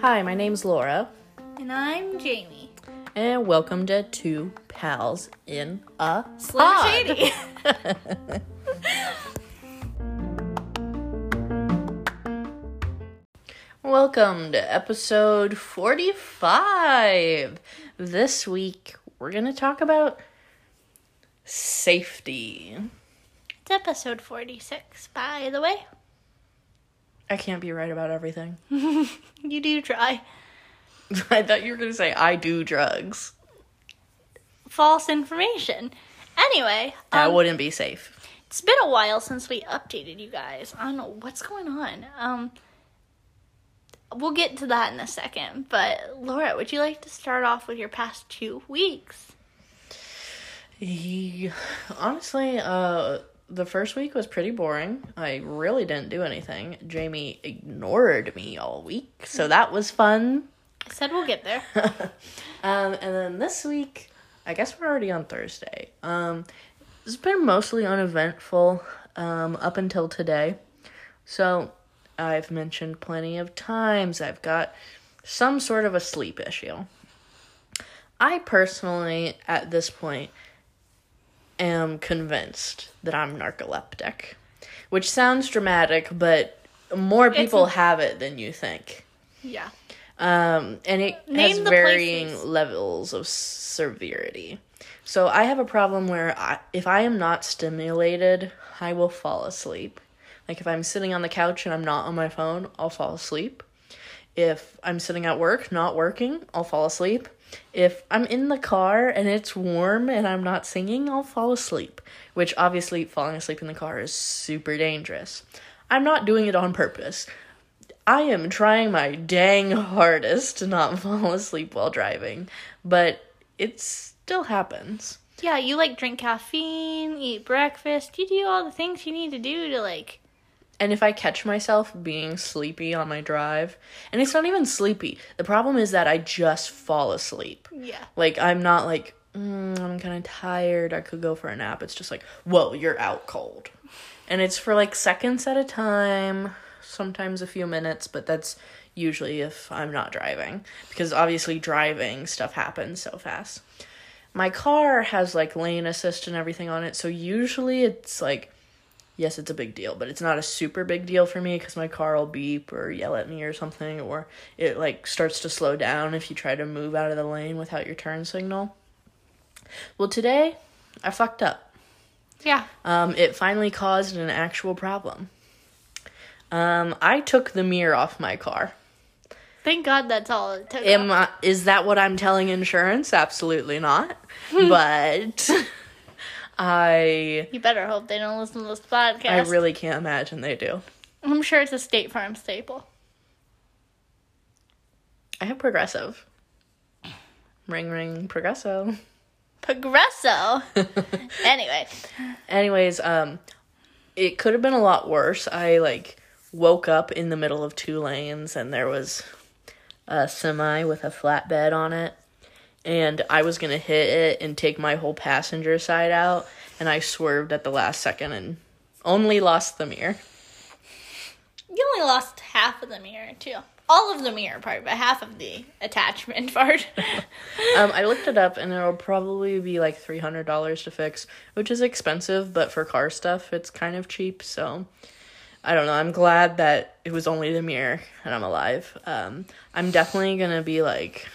Hi, my name's Laura, And I'm Jamie. and welcome to Two Pals in a Slim Pod. Shady. Welcome to episode 45. This week, we're going to talk about safety. It's episode 46, by the way. I can't be right about everything. You do try. I thought you were going to say, I do drugs. False information. Anyway, That um, wouldn't be safe. it's been a while since we updated you guys on what's going on. Um, we'll get to that in a second. But Laura, would you like to start off with your past two weeks? He, honestly, uh, the first week was pretty boring. I really didn't do anything. Jamie ignored me all week, so that was fun. I said we'll get there. Um, and then this week, I guess we're already on Thursday. Um, it's been mostly uneventful um, up until today. So I've mentioned plenty of times I've got some sort of a sleep issue. I personally, at this point, am convinced that I'm narcoleptic, which sounds dramatic, but more people have it than you think. yeah. Um, and it Name has varying places. levels of severity. So I have a problem where I, if I am not stimulated, I will fall asleep. Like if I'm sitting on the couch and I'm not on my phone, I'll fall asleep. If I'm sitting at work, not working, I'll fall asleep. If I'm in the car and it's warm and I'm not singing, I'll fall asleep. Which obviously, falling asleep in the car is super dangerous. I'm not doing it on purpose. I am trying my dang hardest to not fall asleep while driving, but it still happens. Yeah, you like drink caffeine, eat breakfast. You do all the things you need to do to like And if I catch myself being sleepy on my drive, and it's not even sleepy, the problem is that I just fall asleep. yeah. Like, I'm not like, mm, I'm kind of tired, I could go for a nap. It's just like, whoa, you're out cold. And it's for like seconds at a time, sometimes a few minutes, but that's usually if I'm not driving. Because obviously, driving stuff happens so fast. My car has like lane assist and everything on it, so usually it's like, yes, it's a big deal, but it's not a super big deal for me because my car will beep or yell at me or something, or it like starts to slow down if you try to move out of the lane without your turn signal. Well, today I fucked up. Yeah. Um, it finally caused an actual problem. Um, I took the mirror off my car. Thank God that's all it took. Am I, is that what I'm telling insurance? Absolutely not. but I you better hope they don't listen to this podcast. I really can't imagine they do. I'm sure it's a State Farm staple. I have progressive. Ring ring progresso. Progresso. anyway, Anyways, um it could have been a lot worse. I like woke up in the middle of two lanes and there was a semi with a flatbed on it and I was to hit it and take my whole passenger side out and I swerved at the last second and only lost the mirror. you only lost half of the mirror too. All of the mirror part, but half of the attachment part. Um I looked it up and it'll probably be like $300 to fix, which is expensive, but for car stuff it's kind of cheap, so I don't know. I'm glad that it was only the mirror and I'm alive. Um, I'm definitely gonna be like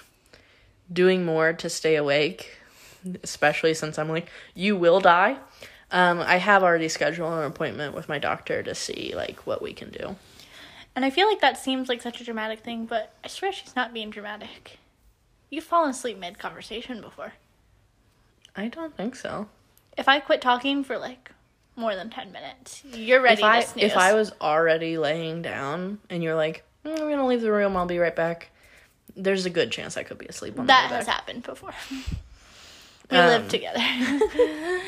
doing more to stay awake, especially since I'm like, you will die. Um, I have already scheduled an appointment with my doctor to see like what we can do. and I feel like that seems like such a dramatic thing, but I swear she's not being dramatic. You've fallen asleep mid conversation before. I don't think so. If I quit talking for like more than 10 minutes, you're ready If I to snooze. if I was already laying down and you're like, "Mm, I'm gonna leave the room, I'll be right back. There's a good chance I could be asleep on that the way has happened before. we Um, live together.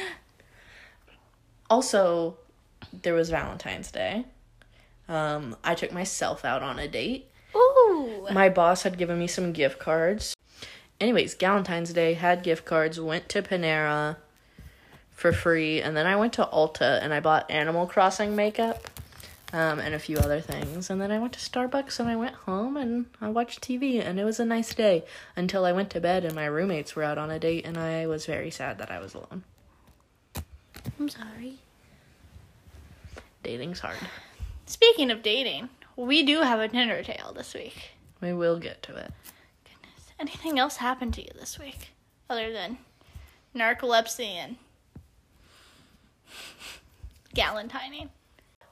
Also, there was Valentine's Day. Um, I took myself out on a date. Ooh. My boss had given me some gift cards. Anyways, Valentine's Day had gift cards, went to Panera for free, and then I went to Ulta and I bought Animal Crossing makeup. Um, and a few other things. And then I went to Starbucks and I went home and I watched TV and it was a nice day until I went to bed and my roommates were out on a date and I was very sad that I was alone. I'm sorry. Dating's hard. Speaking of dating, we do have a Tinder tale this week. We will get to it. Goodness. Anything else happened to you this week other than narcolepsy and galentining?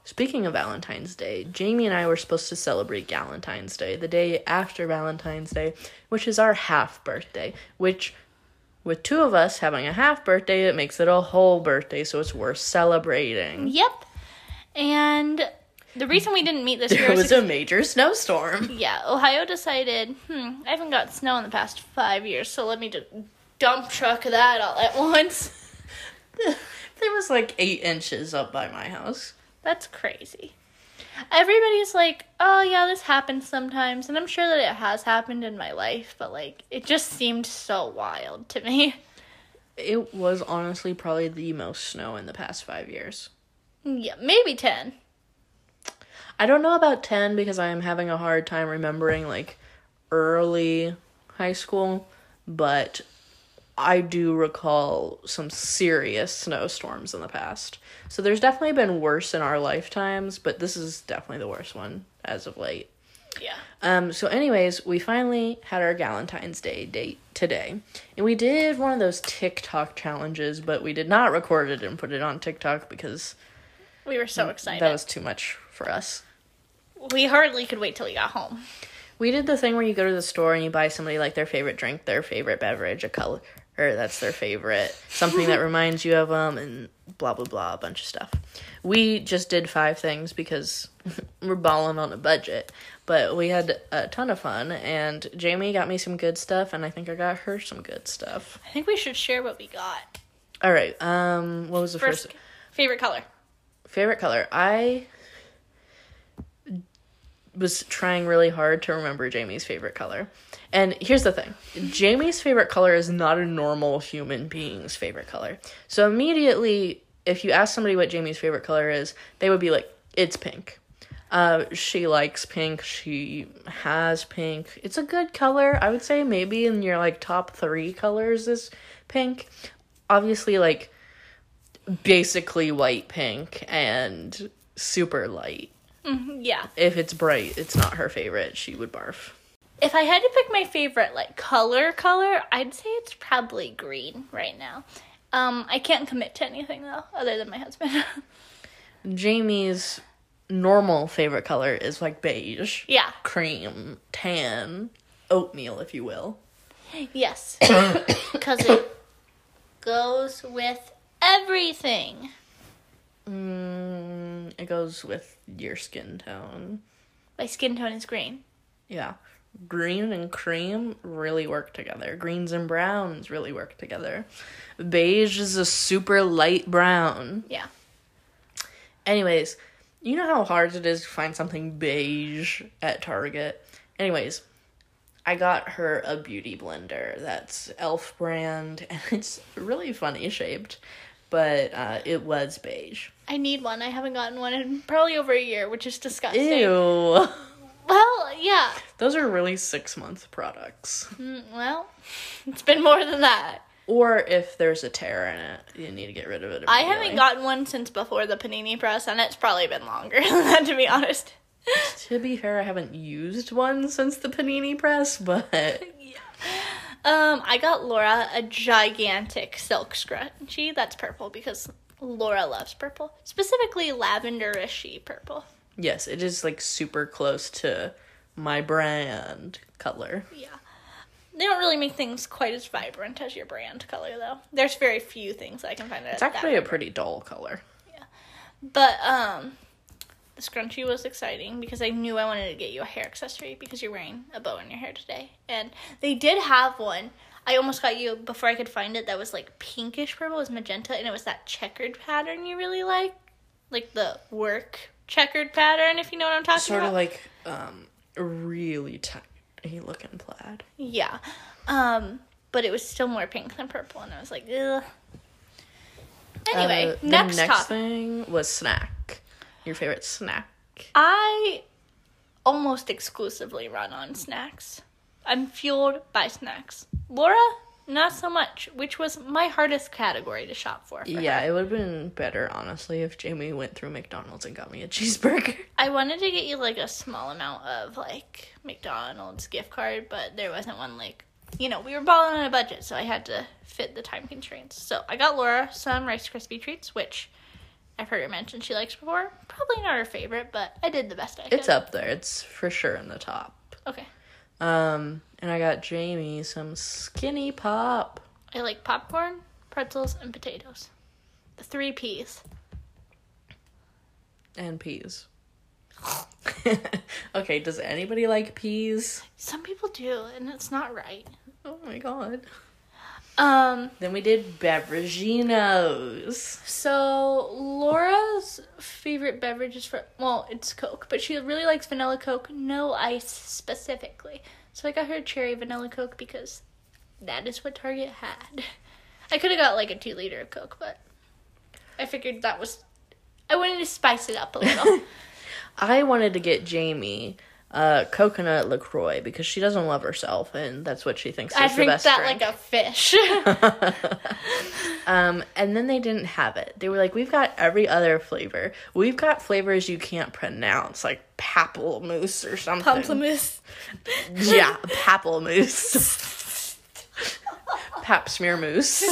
Speaking of Valentine's Day, Jamie and I were supposed to celebrate Valentine's Day the day after Valentine's Day, which is our half birthday. Which, with two of us having a half birthday, it makes it a whole birthday, so it's worth celebrating. Yep. And the reason we didn't meet this year There was was a major snowstorm. yeah, Ohio decided, hmm, I haven't got snow in the past five years, so let me just dump truck that all at once. There was like eight inches up by my house. That's crazy. Everybody's like, oh yeah, this happens sometimes, and I'm sure that it has happened in my life, but like, it just seemed so wild to me. It was honestly probably the most snow in the past five years. Yeah, maybe 10. I don't know about 10 because I am having a hard time remembering like early high school, but I do recall some serious snowstorms in the past. So there's definitely been worse in our lifetimes, but this is definitely the worst one as of late. Yeah. Um, so anyways, we finally had our Valentine's Day date today. And we did one of those TikTok challenges, but we did not record it and put it on TikTok because We were so excited. that was too much for us. we hardly could wait till we got home. We did the thing where you go to the store and you buy somebody like their favorite drink, their favorite beverage, a color, or that's their favorite, something that reminds you of them, and blah blah blah, a bunch of stuff. We just did five things because we're balling on a budget, but we had a ton of fun. And Jamie got me some good stuff, and I think I got her some good stuff. I think we should share what we got. All right, um, what was the First, first favorite color. favorite color? I was trying really hard to remember Jamie's favorite color. And here's the thing Jamie's favorite color is not a normal human being's favorite color. So immediately, if you ask somebody what Jamie's favorite color is, they would be like, it's pink. Uh, she likes pink. She has pink. It's a good color. I would say maybe in your like top three colors is pink. Obviously, like basically white pink and super light. Yeah. If it's bright, it's not her favorite. She would barf. If I had to pick my favorite like color color, I'd say it's probably green right now. Um, I can't commit to anything though, other than my husband. Jamie's normal favorite color is like beige, yeah. cream, tan, oatmeal, if you will. Yes. Because it goes with everything. Mm, it goes with your skin tone. My skin tone is green. Yeah. Green and cream really work together. Greens and browns really work together. Beige is a super light brown. Yeah. Anyways, you know how hard it is to find something beige at Target? Anyways, I got her a beauty blender that's Elf brand and it's really funny shaped, but uh, it was beige. I need one. I haven't gotten one in probably over a year, which is disgusting. Ew. Well, yeah. Those are really six month products. Mm, well, it's been more than that. Or if there's a tear in it, you need to get rid of it. I haven't gotten one since before the panini press, and it's probably been longer than that, to be honest. To be fair, I haven't used one since the panini press, but Um, I got Laura a gigantic silk scrunchie that's purple because Laura loves purple, specifically lavenderish purple. yes, it is like super close to my brand color. Yeah. They don't really make things quite as vibrant as your brand color, though. There's very few things I can find. It's actually a pretty dull color. Yeah. But um, the scrunchie was exciting because I knew I wanted to get you a hair accessory because you're wearing a bow in your hair today, and they did have one. I almost got you before I could find it. That was like pinkish purple, it was magenta, and it was that checkered pattern you really like, like the work checkered pattern. If you know what I'm talking Sort about. Sort of like um really tiny looking plaid. yeah. Um, but it was still more pink than purple, and I was like, ugh. Anyway, Uh, next the next topic. thing was snack. Your favorite snack? I almost exclusively run on snacks. I'm fueled by snacks. Laura, not so much, which was my hardest category to shop for. for Yeah, her. it would have been better, honestly, if Jamie went through McDonald's and got me a cheeseburger. I wanted to get you like a small amount of like McDonald's gift card, but there wasn't one like you know, we were balling on a budget, so I had to fit the time constraints. So I got Laura some Rice Krispie treats, which I've heard her mention she likes before. Probably not her favorite, but I did the best I could. It's up there. It's for sure in the top. Okay. Um, and I got Jamie some skinny pop. I like popcorn, pretzels, and potatoes. The three P's. and peas. okay, does anybody like peas? Some people do, and it's not right. Oh my god. Um, Then we did beveraginos. so Laura's favorite beverage is for well, it's Coke, but she really likes vanilla Coke, no ice specifically. So I got her cherry vanilla Coke because that is what Target had. I could have got like a two liter of Coke, but I figured that was I wanted to spice it up a little. I wanted to get Jamie uh, coconut LaCroix because she doesn't love herself and that's what she thinks is I the drink best that drink. like a fish. Um, and then they didn't have it. They were like, "We've got every other flavor. We've got flavors you can't pronounce, like pamplemousse or something." Pamplemousse. Yeah, pamplemousse. Pap smear mousse.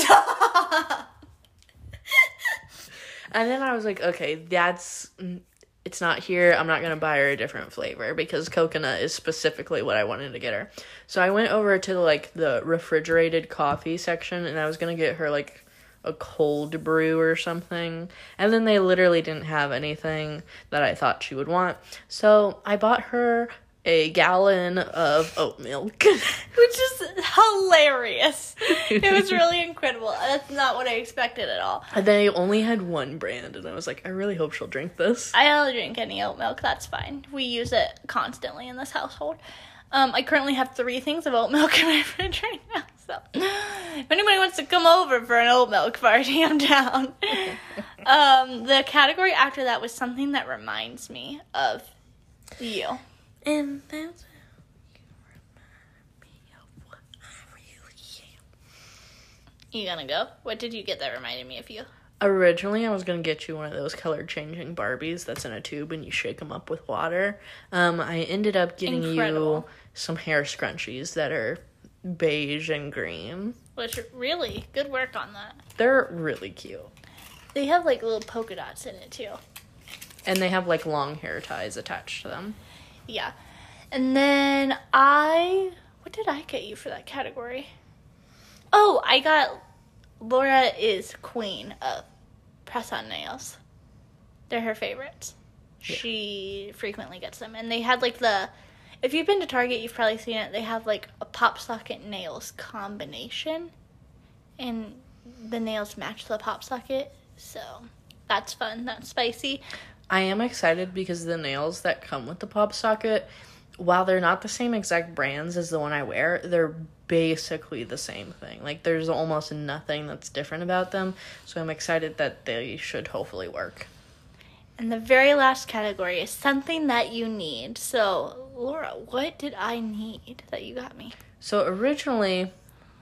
and then I was like, okay, that's it's not here. I'm not gonna buy her a different flavor because coconut is specifically what I wanted to get her. So I went over to like the refrigerated coffee section and I was gonna get her like a cold brew or something. And then they literally didn't have anything that I thought she would want. So I bought her a gallon of oat milk. which is hilarious. It was really incredible. That's not what I expected at all. and they only had one brand and I was like, I really hope she'll drink this. I don't drink any oat milk. That's fine. We use it constantly in this household. Um, I currently have three things of oat milk in my fridge right now. So, if anybody wants to come over for an oat milk party, I'm down. um, the category after that was something that reminds me of you. And that's me of what I really am. You gonna go? What did you get that reminded me of you? Originally, I was gonna get you one of those color changing Barbies that's in a tube and you shake them up with water. Um, I ended up getting Incredible. you some hair scrunchies that are beige and green. Which really good work on that. They're really cute, They have like little polka dots in it too. and they have like long hair ties attached to them. Yeah. And then I what did I get you for that category? Oh, I got Laura is queen of press on nails. They're her favorites. Yeah. She frequently gets them. And they had like the if you've been to Target, you've probably seen it. They have like a pop socket nails combination. And the nails match the pop socket. So that's fun. That's spicy. I am excited because the nails that come with the pop socket, while they're not the same exact brands as the one I wear, they're basically the same thing. Like there's almost nothing that's different about them. So I'm excited that they should hopefully work. And the very last category is something that you need. So, Laura, what did I need that you got me? So originally,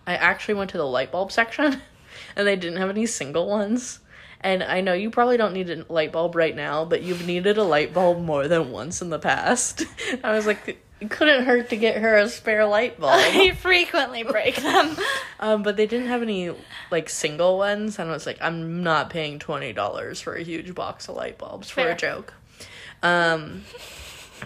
I actually went to the light bulb section, and they didn't have any single ones. And I know you probably don't need a light bulb right now, but you've needed a light bulb more than once in the past. I was like, it couldn't hurt to get her a spare light bulb. I frequently break them. um, but they didn't have any like single ones, and I was like, I'm not paying twenty dollars for a huge box of light bulbs for Fair. a joke. Um,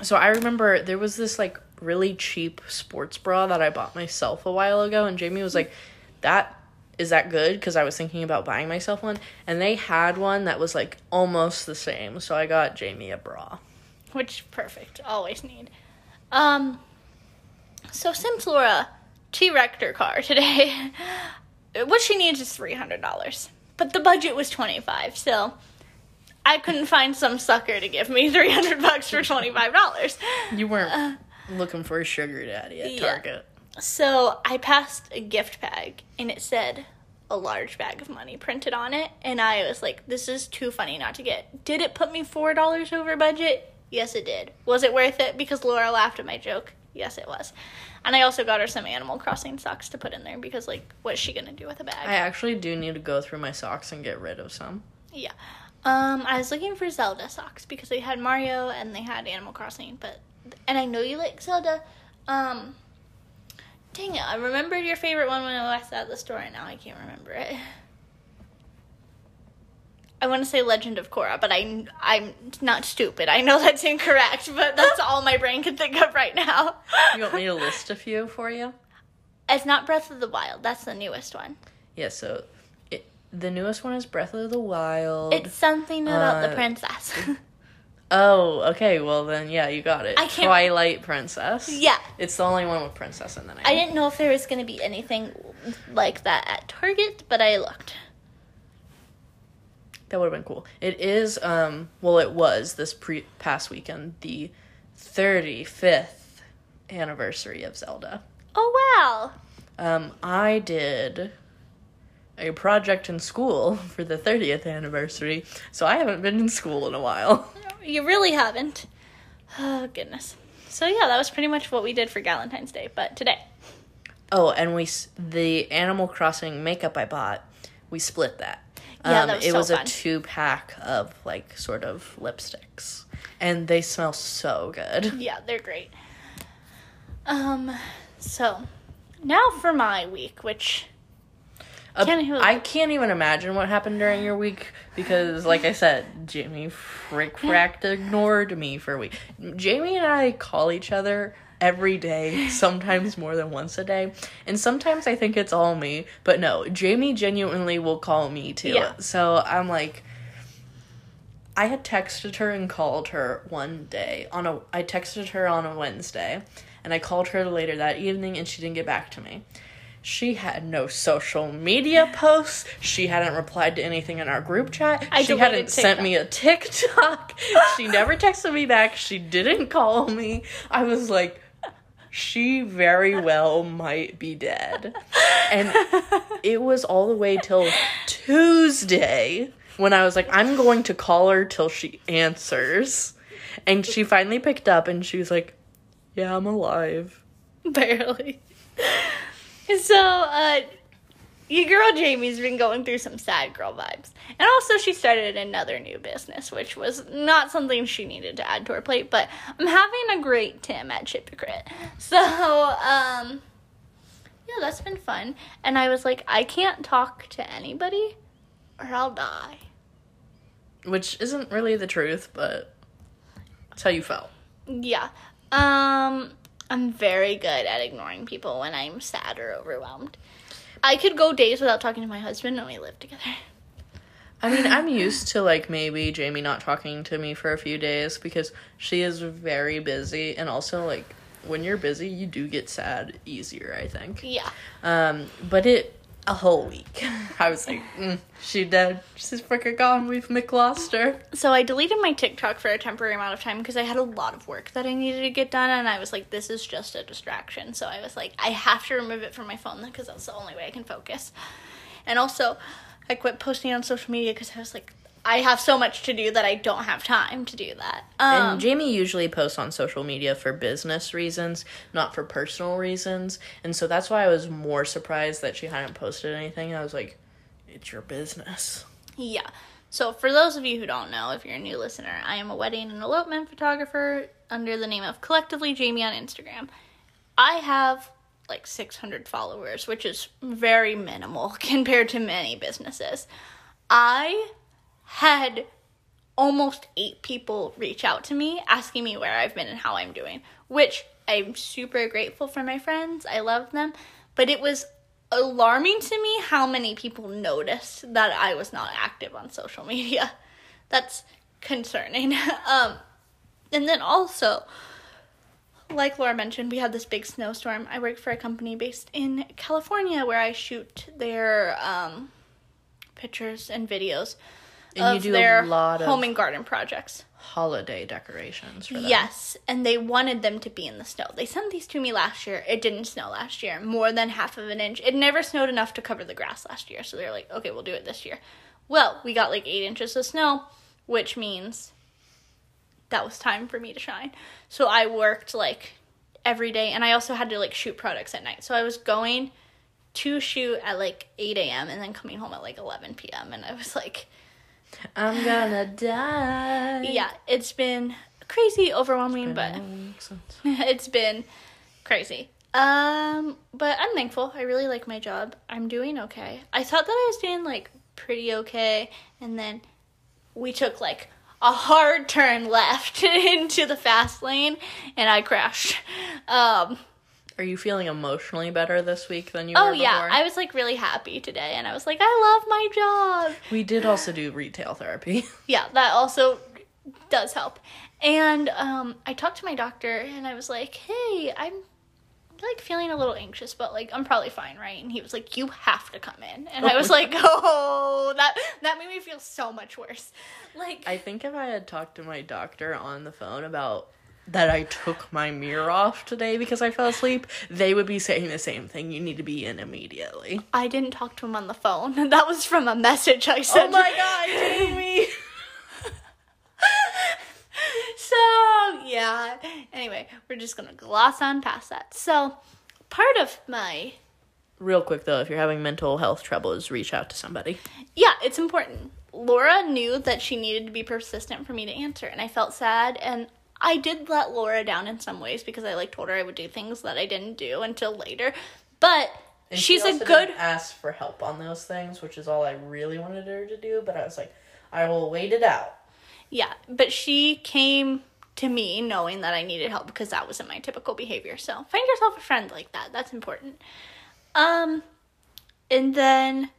so I remember there was this like really cheap sports bra that I bought myself a while ago, and Jamie was like, "That is that good?" Because I was thinking about buying myself one, and they had one that was like almost the same, so I got Jamie a bra. Which perfect. Always need. Um so Simflora T-wrecked her car today, what she needs is three hundred dollars. But the budget was twenty five, so I couldn't find some sucker to give me three hundred bucks for twenty five dollars. You weren't looking for a sugar daddy at yeah. Target. So I passed a gift bag and it said a large bag of money printed on it, and I was like, "This is too funny not to get." Did it put me four dollars over budget? Yes, it did. Was it worth it because Laura laughed at my joke? Yes, it was. And I also got her some Animal Crossing socks to put in there because, like, what's she gonna do with a bag? I actually do need to go through my socks and get rid of some. Yeah. Um, I was looking for Zelda socks because they had Mario and they had Animal Crossing, but and I know you like Zelda. Um, dang it, I remembered your favorite one when I was at the store, and now I can't remember it. I want to say Legend of Korra, but I I'm not stupid. I know that's incorrect, but that's all my brain can think of right now. You want me to list a few for you? It's not Breath of the Wild. That's the newest one. Yeah, so it, the newest one is Breath of the Wild. It's something about the Uh, princess. oh, okay. Well, then, yeah, you got it. I can't- Twilight Princess. yeah. It's the only one with princess in the name. I didn't know if there was going to be anything like that at Target, but I looked. That would have been cool. It is, um, well, it was this pre past weekend, the 35th anniversary of Zelda. Oh wow. Um, I did a project in school for the 30th anniversary, so I haven't been in school in a while. You really haven't. Oh goodness. So yeah, that was pretty much what we did for Valentine's Day, but today. Oh, and we the Animal Crossing makeup I bought, we split that. Yeah, Um, that was it so was fun. a two pack of like sort of lipsticks, and they smell so good. Yeah, they're great. Um so now for my week, which Can't even- I can't even imagine what happened during your week because, like I said, Jamie frick fracked ignored me for a week. Jamie and I call each other every day, sometimes more than once a day, and sometimes I think it's all me. But no, Jamie genuinely will call me too. Yeah. So I'm like. I had texted her and called her one day on a I texted her on a Wednesday and I called her later that evening and she didn't get back to me. She had no social media posts. She hadn't replied to anything in our group chat. I she hadn't sent me a TikTok. she never texted me back. She didn't call me. I was like, she very well might be dead. And it was all the way till Tuesday when I was like, I'm going to call her till she answers. And she finally picked up and she was like, Yeah, I'm alive. barely. So, uh, your girl Jamie's been going through some sad girl vibes. And also, she started another new business, which was not something she needed to add to her plate, but I'm having a great Tim at Hypocrite. So, um, yeah, that's been fun. And I was like, I can't talk to anybody or I'll die. Which isn't really the truth, but that's how you felt. Yeah. Um, I'm very good at ignoring people when I'm sad or overwhelmed. I could go days without talking to my husband and we live together. I mean, I'm used to like maybe Jamie not talking to me for a few days because she is very busy and also like when you're busy, you do get sad easier, I think. Yeah. Um, but it a whole week. I was like, mm, she dead. She's freaking gone. We've McLost her. So I deleted my TikTok for a temporary amount of time because I had a lot of work that I needed to get done and I was like, this is just a distraction. So I was like, I have to remove it from my phone because that's the only way I can focus. And also, I quit posting on social media because I was like, I have so much to do that I don't have time to do that. Um, And Jamie usually posts on social media for business reasons, not for personal reasons. And so that's why I was more surprised that she hadn't posted anything. I was like, it's your business. Yeah. So, for those of you who don't know, if you're a new listener, I am a wedding and elopement photographer under the name of Collectively Jamie on Instagram. I have like 600 followers, which is very minimal compared to many businesses. I had almost eight people reach out to me asking me where I've been and how I'm doing, which I'm super grateful for my friends. I love them. But it was alarming to me how many people noticed that I was not active on social media. That's concerning. um, and then also, like Laura mentioned, we had this big snowstorm. I work for a company based in California where I shoot their um, pictures and videos And of you do their a lot of home and garden projects. holiday decorations for them. Yes, and they wanted them to be in the snow. They sent these to me last year. It didn't snow last year, more than half of an inch. It never snowed enough to cover the grass last year, so they're like, okay, we'll do it this year. Well, we got like eight inches of snow, which means that was time for me to shine. So I worked like every day, and I also had to like shoot products at night. So I was going to shoot at like 8 a.m. and then coming home at like 11 p.m. And I was like, I'm gonna die. yeah, it's been crazy, overwhelming, but it's been crazy. Um, but I'm thankful. I really like my job. I'm doing okay. I thought that I was doing like pretty okay, and then we took like a hard turn left into the fast lane, and I crashed. Um, Are you feeling emotionally better this week than you were before? oh yeah, before? I was like really happy today, and I was like, I love my job. we did also do retail therapy. yeah, that also does help. And um, I talked to my doctor, and I was like, "Hey, I'm like feeling a little anxious, but like I'm probably fine, right?" And he was like, "You have to come in," and I was like, "Oh, that that made me feel so much worse." Like, I think if I had talked to my doctor on the phone about that I took my mirror off today because I fell asleep, they would be saying the same thing. You need to be in immediately. I didn't talk to him on the phone. That was from a message I oh sent. Oh my god, Jamie! so yeah. Anyway, we're just gonna gloss on past that. So, part of my Real quick though, if you're having mental health troubles, reach out to somebody. Yeah, it's important. Laura knew that she needed to be persistent for me to answer, and I felt sad. And I did let Laura down in some ways because I like told her I would do things that I didn't do until later. But And she's she a good. ask for help on those things, which is all I really wanted her to do. But I was like, I will wait it out. Yeah, but she came to me knowing that I needed help because that wasn't my typical behavior. So find yourself a friend like that. That's important. Um, and then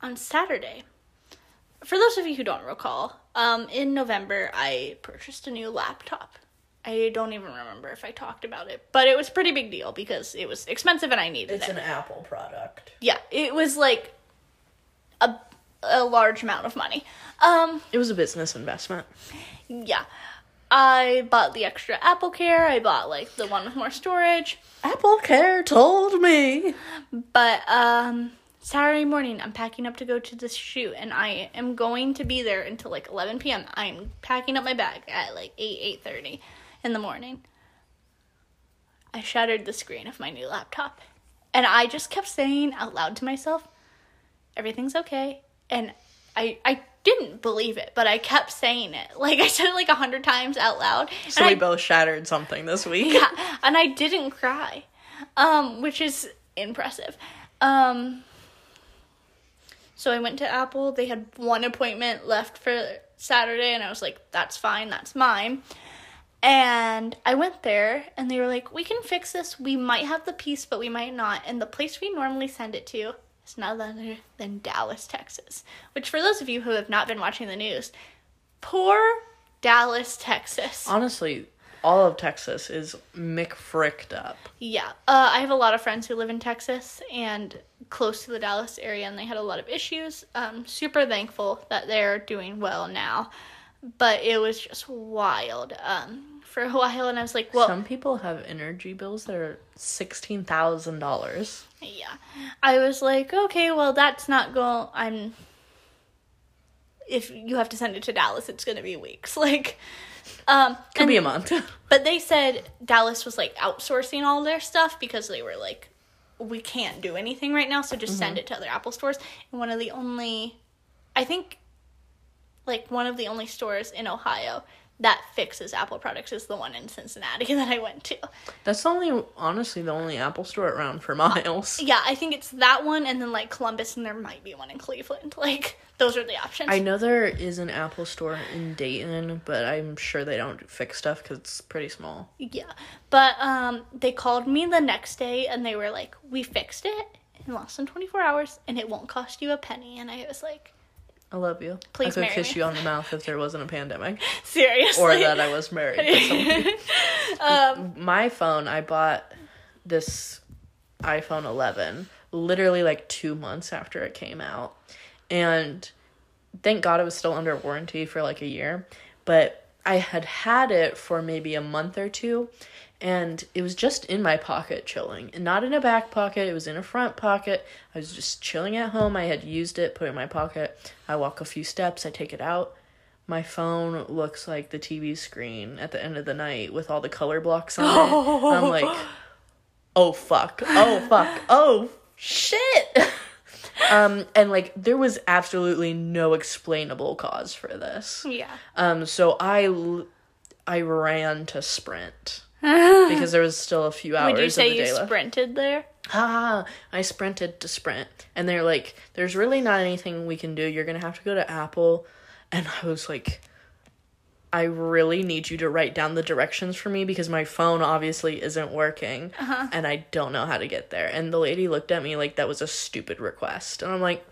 on Saturday, for those of you who don't recall, um, in November I purchased a new laptop. I don't even remember if I talked about it, but it was a pretty big deal because it was expensive and I needed It's it. It's an Apple product. yeah, it was like a a large amount of money. Um, It was a business investment. yeah. I bought the extra Apple Care. I bought like the one with more storage. Apple Care told me. But um Saturday morning I'm packing up to go to this shoot and I am going to be there until like 11 p.m. I'm packing up my bag at like 8 8:30 in the morning. I shattered the screen of my new laptop. And I just kept saying out loud to myself, everything's okay. And I I didn't believe it, but I kept saying it. Like I said it like a hundred times out loud. So and we I both shattered something this week. yeah, and I didn't cry, um, which is impressive. Um, so I went to Apple. They had one appointment left for Saturday, and I was like, "That's fine, that's mine." And I went there, and they were like, "We can fix this. We might have the piece, but we might not." And the place we normally send it to is none other than Dallas, Texas. Which, for those of you who have not been watching the news, poor Dallas, Texas. Honestly, all of Texas is McFricked up. Yeah, uh, I have a lot of friends who live in Texas and close to the Dallas area, and they had a lot of issues. Um, super thankful that they're doing well now, but it was just wild um, for a while, and I was like, well, Some people have energy bills that are sixteen thousand dollars. yeah. I was like, okay, well, that's not going. I'm. If you have to send it to Dallas, it's gonna be weeks. Like, um, Could and- be a month. But they said Dallas was like outsourcing all their stuff because they were like, we can't do anything right now, so just send it to other Apple stores. And one of the only, I think, like one of the only stores in Ohio that fixes Apple products is the one in Cincinnati that I went to. That's the only, honestly, the only Apple store around for miles. Yeah, I think it's that one, and then like Columbus, and there might be one in Cleveland. Like those are the options. I know there is an Apple store in Dayton, but I'm sure they don't fix stuff because it's pretty small. Yeah. But um they called me the next day and they were like, "We fixed it in less than 24 hours and it won't cost you a penny." And I was like, I love you. Please I could kiss me. you on the mouth if there wasn't a pandemic, "Seriously?" or that I was married. to um My phone, I bought this iPhone 11 literally like two months after it came out, and thank God it was still under warranty for like a year, but I had had it for maybe a month or two and it was just in my pocket chilling and not in a back pocket it was in a front pocket. I was just chilling at home i had used it put it in my pocket. I walk a few steps i take it out. My phone looks like the tv screen at the end of the night with all the color blocks on it. I'm like oh fuck oh fuck oh shit. Um and like there was absolutely no explainable cause for this. Yeah. um so i l- i ran to sprint because there was still a few hours Would you of say the you day left. sprinted there? Ah, I sprinted to sprint, and they're like, "There's really not anything we can do. You're gonna have to go to Apple." And I was like, "I really need you to write down the directions for me because my phone obviously isn't working, and I don't know how to get there." And the lady looked at me like that was a stupid request, and I'm like.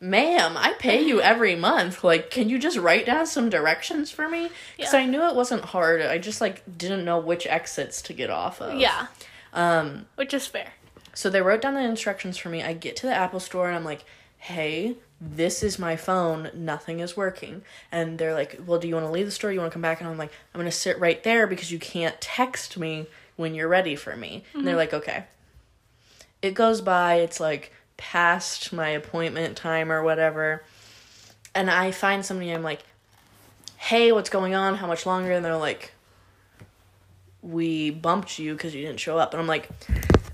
Ma'am, I pay you every month. Like, can you just write down some directions for me? Because Yeah. I knew it wasn't hard. I just like didn't know which exits to get off of. Yeah. Um, Which is fair. so they wrote down the instructions for me. I get to the Apple store and I'm like, hey, this is my phone. Nothing is working. And they're like, well, do you want to leave the store? You want to come back? And I'm like, I'm going to sit right there because you can't text me when you're ready for me. And they're like, okay. It goes by. It's like past my appointment time or whatever. And I find somebody, I'm like, hey, what's going on? How much longer? And they're like, we bumped you because you didn't show up. And I'm like,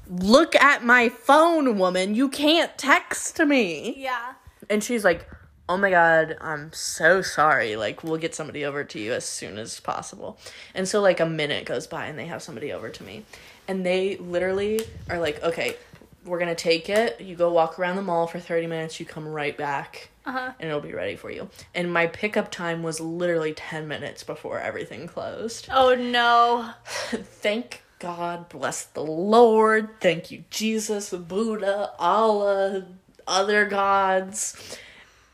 look at my phone, woman. You can't text me. Yeah. And she's like, oh my God, I'm so sorry. Like, we'll get somebody over to you as soon as possible. And so, like, a minute goes by and they have somebody over to me. And they literally are like, okay, we're going to take it. You go walk around the mall for 30 minutes. You come right back. Uh-huh. And it'll be ready for you. And my pickup time was literally 10 minutes before everything closed. Oh no. Thank God, bless the Lord. Thank you, Jesus, Buddha, Allah, other gods.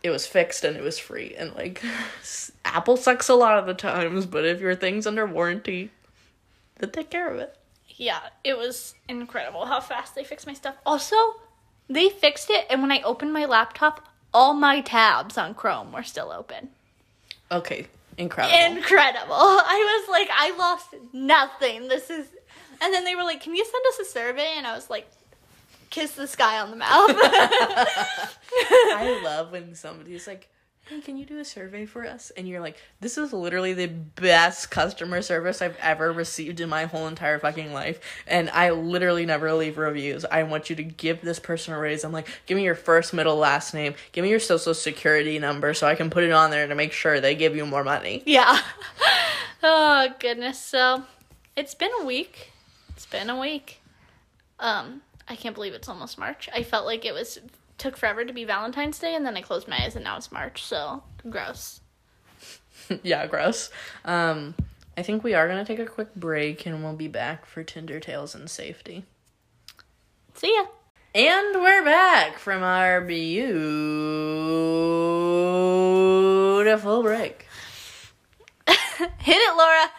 It was fixed and it was free. And like, Apple sucks a lot of the times, but if your thing's under warranty, they'll take care of it. Yeah, it was incredible how fast they fixed my stuff. Also, they fixed it, and when I opened my laptop, all my tabs on Chrome were still open. Okay, incredible. Incredible. I was like, I lost nothing. This is. And then they were like, can you send us a survey? And I was like, kiss this guy on the mouth. I love when somebody's like, hey, can you do a survey for us? And you're like, this is literally the best customer service I've ever received in my whole entire fucking life. And I literally never leave reviews. I want you to give this person a raise. I'm like, give me your first, middle, last name. Give me your social security number so I can put it on there to make sure they give you more money. yeah. Oh, goodness. So, it's been a week. It's been a week. Um, I can't believe it's almost March. I felt like it was took forever to be Valentine's Day, and then I closed my eyes, and now it's March. So gross. yeah, gross. Um, I think we are to take a quick break and we'll be back for Tinder Tales and Safety. See ya. And we're back from our beautiful break. Hit it, Laura.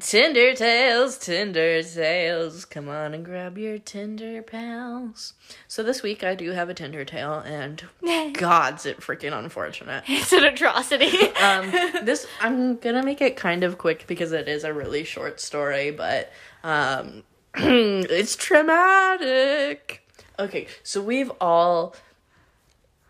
Tinder Tales, Tinder Tales. Come on and grab your Tinder pals. So this week I do have a Tinder tale, and God's it freaking unfortunate. It's an atrocity. Um, this I'm gonna make it kind of quick because it is a really short story, but um, it's traumatic. Okay, so we've all,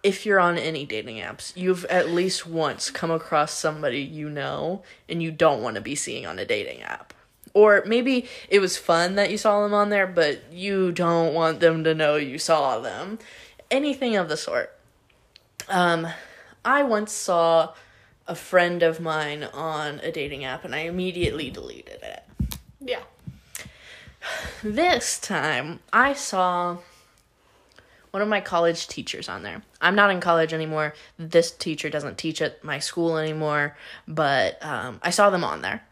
if you're on any dating apps, you've at least once come across somebody you know and you don't want to be seeing on a dating app. Or maybe it was fun that you saw them on there, but you don't want them to know you saw them. Anything of the sort. Um, I once saw a friend of mine on a dating app and I immediately deleted it. yeah. This time, I saw one of my college teachers on there. I'm not in college anymore. This teacher doesn't teach at my school anymore, but um, I saw them on there.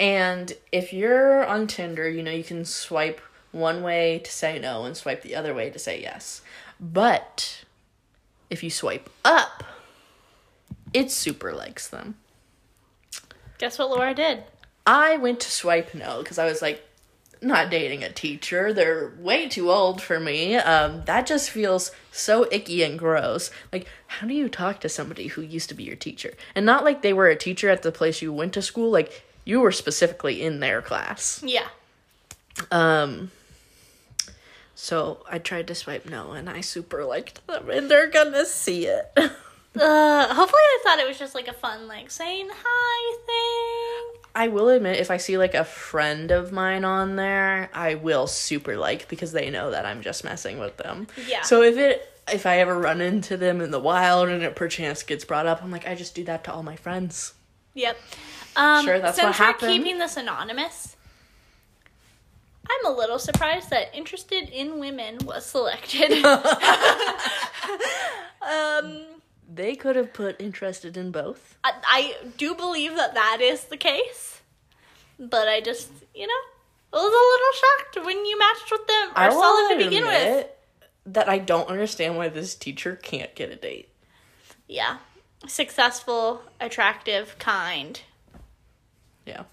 And if you're on Tinder, you know, you can swipe one way to say no and swipe the other way to say yes. But if you swipe up, it super likes them. Guess what Laura did? I went to swipe no because I was like, not dating a teacher. They're way too old for me. Um, that just feels so icky and gross. Like, how do you talk to somebody who used to be your teacher? And not like they were a teacher at the place you went to school, like you were specifically in their class. Yeah. Um so I tried to swipe no and I super liked them and they're gonna see it. Uh, hopefully, I thought it was just like a fun, like saying hi thing. I will admit if I see like a friend of mine on there, I will super like because they know that I'm just messing with them. Yeah. So if it if I ever run into them in the wild and it perchance gets brought up, I'm like I just do that to all my friends. Yep. Um, Sure, that's since what we're happened. keeping this anonymous, I'm a little surprised that interested in women was selected. um, They could have put interested in both. I, I do believe that that is the case, but I just, you know, I was a little shocked when you matched with them or saw them to begin with. That I don't understand why this teacher can't get a date. Yeah, successful, attractive, kind. Yeah.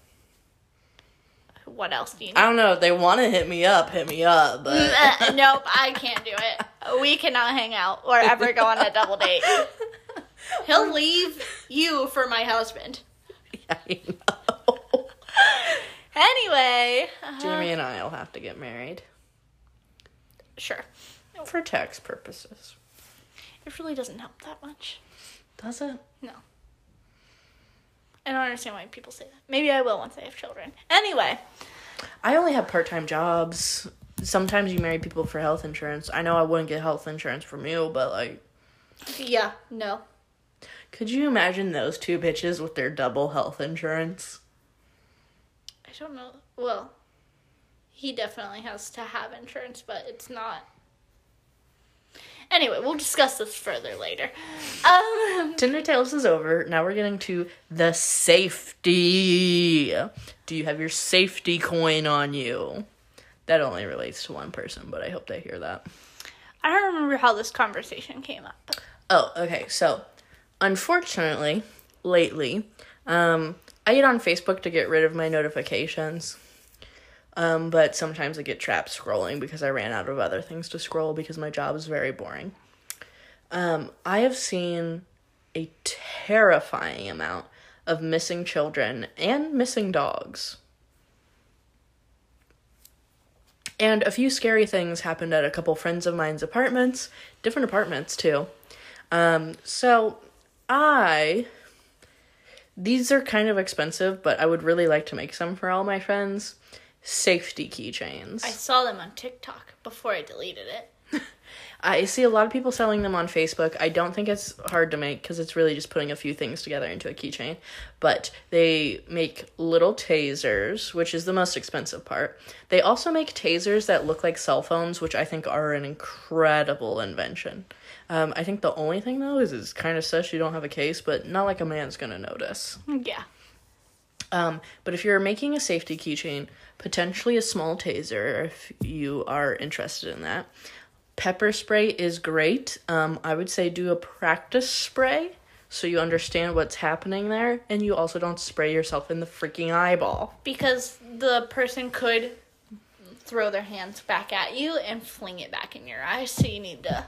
What else do you need? I don't know. If they want to hit me up, hit me up. But Uh, nope, I can't do it. We cannot hang out or ever go on a double date. He'll leave you for my husband. Yeah, I know. Anyway, uh, Jamie and I will have to get married sure. for tax purposes. It really doesn't help that much. Does it? No. I don't understand why people say that. Maybe I will once I have children. Anyway, I only have part time jobs. Sometimes you marry people for health insurance. I know I wouldn't get health insurance from you, but like, yeah, no. could you imagine those two bitches with their double health insurance? I don't know. Well, he definitely has to have insurance, but it's not. Anyway, we'll discuss this further later. Um, Tinder Tales is over. Now we're getting to the safety. Do you have your safety coin on you? That only relates to one person, but I hope they hear that. I don't remember how this conversation came up. Oh, okay. So, unfortunately, lately, um, I get on Facebook to get rid of my notifications. Um, but sometimes I get trapped scrolling because I ran out of other things to scroll because my job is very boring. Um, I have seen a terrifying amount of missing children and missing dogs. And a few scary things happened at a couple friends of mine's apartments, different apartments too. Um, so I these are kind of expensive, but I would really like to make some for all my friends. Safety keychains. I saw them on TikTok before I deleted it. I see a lot of people selling them on Facebook. I don't think it's hard to make because it's really just putting a few things together into a keychain. But they make little tasers, which is the most expensive part. They also make tasers that look like cell phones, which I think are an incredible invention. Um, I think the only thing though is it's kind of sus you don't have a case, but not like a man's gonna notice. Yeah. Um, but if you're making a safety keychain, potentially a small taser, if you are interested in that, pepper spray is great. Um, I would say do a practice spray so you understand what's happening there, and you also don't spray yourself in the freaking eyeball. Because the person could throw their hands back at you and fling it back in your eyes, so you need to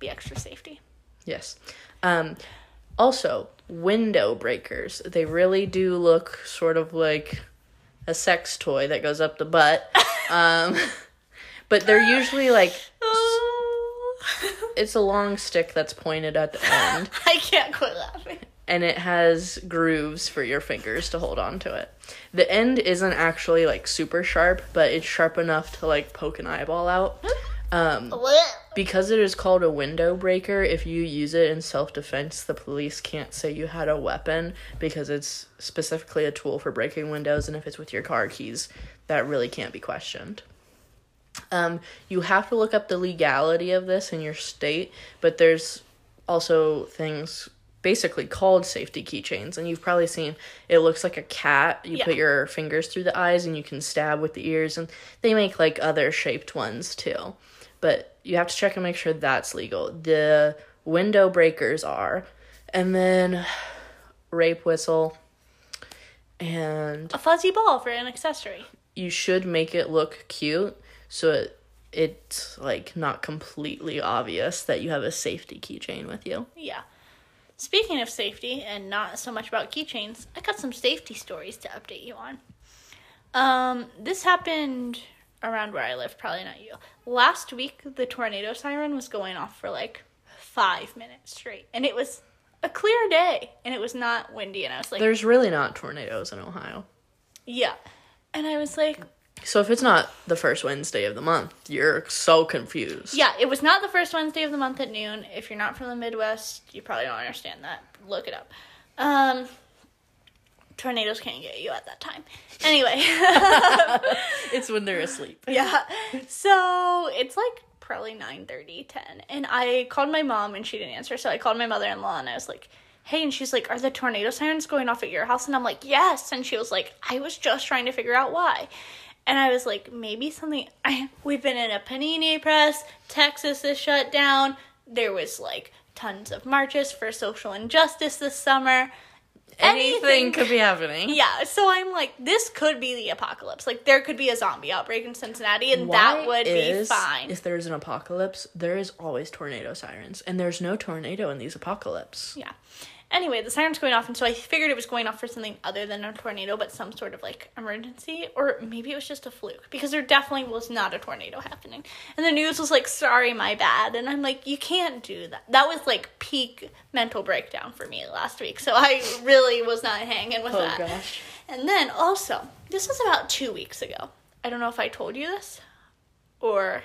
be extra safety. Yes. Um, also, window breakers. They really do look sort of like a sex toy that goes up the butt. Um, but they're usually like it's a long stick that's pointed at the end I can't quit laughing. and it has grooves for your fingers to hold on to it. The end isn't actually like super sharp, but it's sharp enough to like poke an eyeball out. Um, because it is called a window breaker, if you use it in self defense, the police can't say you had a weapon because it's specifically a tool for breaking windows, and if it's with your car keys, that really can't be questioned. Um, you have to look up the legality of this in your state, but there's also things basically called safety keychains, and you've probably seen it looks like a cat. You Yeah. put your fingers through the eyes and you can stab with the ears, and they make like other shaped ones too. But you have to check and make sure that's legal. The window breakers are, and then rape whistle, and A fuzzy ball for an accessory. you should make it look cute so it it's like not completely obvious that you have a safety keychain with you. Yeah. Speaking of safety and not so much about keychains, I got some safety stories to update you on. Um, this happened around where I live, probably not you. Last week, the tornado siren was going off for like five minutes straight, and it was a clear day, and it was not windy, and I was like, There's really not tornadoes in Ohio. yeah. And I was like, So if it's not the first Wednesday of the month, you're so confused. yeah, it was not the first Wednesday of the month at noon. If you're not from the Midwest, you probably don't understand that. Look it up. Um, tornadoes can't get you at that time. Anyway. It's when they're asleep. Yeah. So it's like probably 9 30, 10. And I called my mom and she didn't answer. So I called my mother in law and I was like, hey. And she's like, are the tornado sirens going off at your house? And I'm like, yes. And she was like, I was just trying to figure out why. And I was like, maybe something. I, we've been in a panini press. Texas is shut down. There was like tons of marches for social injustice this summer. Anything could be happening. Yeah, so I'm like, this could be the apocalypse. Like, there could be a zombie outbreak in Cincinnati, and that Why would be fine. If there's an apocalypse, there is always tornado sirens, and there's no tornado in these apocalypse. Yeah. Anyway, the siren's going off, and so I figured it was going off for something other than a tornado, but some sort of like emergency, or maybe it was just a fluke because there definitely was not a tornado happening. And the news was like, "Sorry, my bad," and I'm like, "You can't do that." That was like peak mental breakdown for me last week, so I really was not hanging with Oh that. gosh. And then also, this was about two weeks ago. I don't know if I told you this or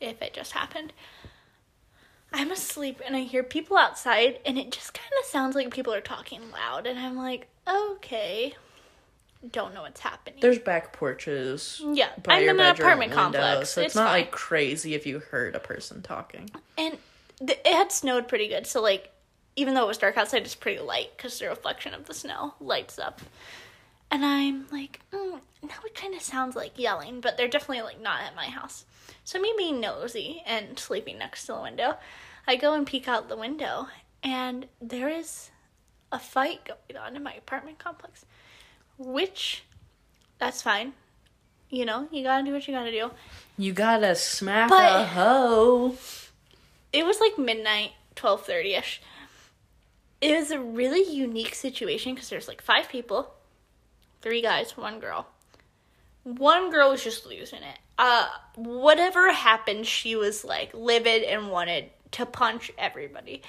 if it just happened. I'm asleep and I hear people outside, and it just kind of sounds like people are talking loud. And I'm like, okay, don't know what's happening. There's back porches. yeah, I'm in an apartment window, complex. so it's, it's not fine. like crazy if you heard a person talking. and th- it had snowed pretty good, so like, even though it was dark outside, it's pretty light because the reflection of the snow lights up. And I'm like, mm, now it kind of sounds like yelling, but they're definitely like not at my house. So me being nosy and sleeping next to the window, I go and peek out the window, and there is a fight going on in my apartment complex. Which, that's fine. You know, you gotta do what you gotta do. You gotta smack But- a hoe. it was like midnight 12.30ish it was a really unique situation because there's like five people three guys one girl one girl was just losing it uh whatever happened she was like livid and wanted to punch everybody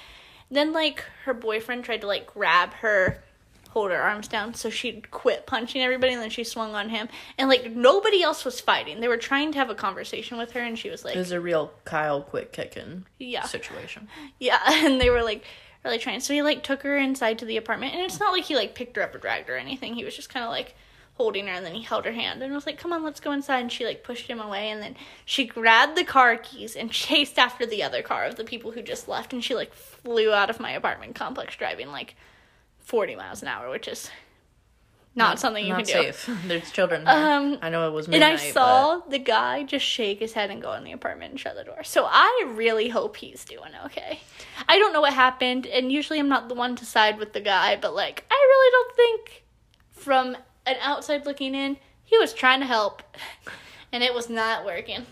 then like her boyfriend tried to like grab her hold her arms down so she'd quit punching everybody and then she swung on him and like nobody else was fighting they were trying to have a conversation with her and she was like It was a real Kyle quit kicking Yeah. situation. Yeah, and they were like really trying. So he like took her inside to the apartment, and it's not like he like picked her up or dragged her or anything. He was just kind of like holding her, and then he held her hand and was like, "Come on, let's go inside." And she like pushed him away, and then she grabbed the car keys and chased after the other car of the people who just left, and she like flew out of my apartment complex driving like forty miles an hour, which is not something you Not can do. safe. There's children. Here. Um, I know it was And. I saw the guy just shake his head and go in the apartment and shut the door. So I really hope he's doing okay. I don't know what happened, and usually I'm not the one to side with the guy, but like, I really don't think from an outside looking in, he was trying to help, and it was not working.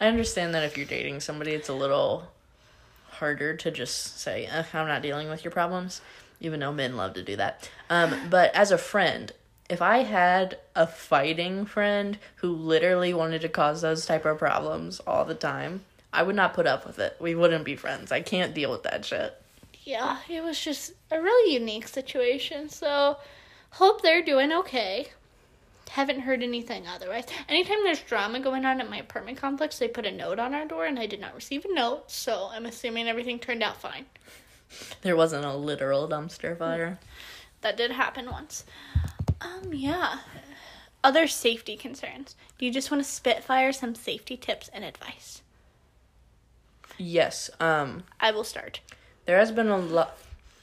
I understand that if you're dating somebody, it's a little harder to just say, "Eh, "I'm not dealing with your problems," even though men love to do that. Um, but as a friend, if I had a fighting friend who literally wanted to cause those type of problems all the time, I would not put up with it. We wouldn't be friends. I can't deal with that shit. Yeah, it was just a really unique situation. So, hope they're doing okay. Haven't heard anything otherwise. Anytime there's drama going on at my apartment complex, they put a note on our door, and I did not receive a note, so I'm assuming everything turned out fine. There wasn't a literal dumpster fire. That did happen once. Um, yeah. Other safety concerns. Do you just want to spitfire some safety tips and advice? Yes. Um, I will start. there has been a lot.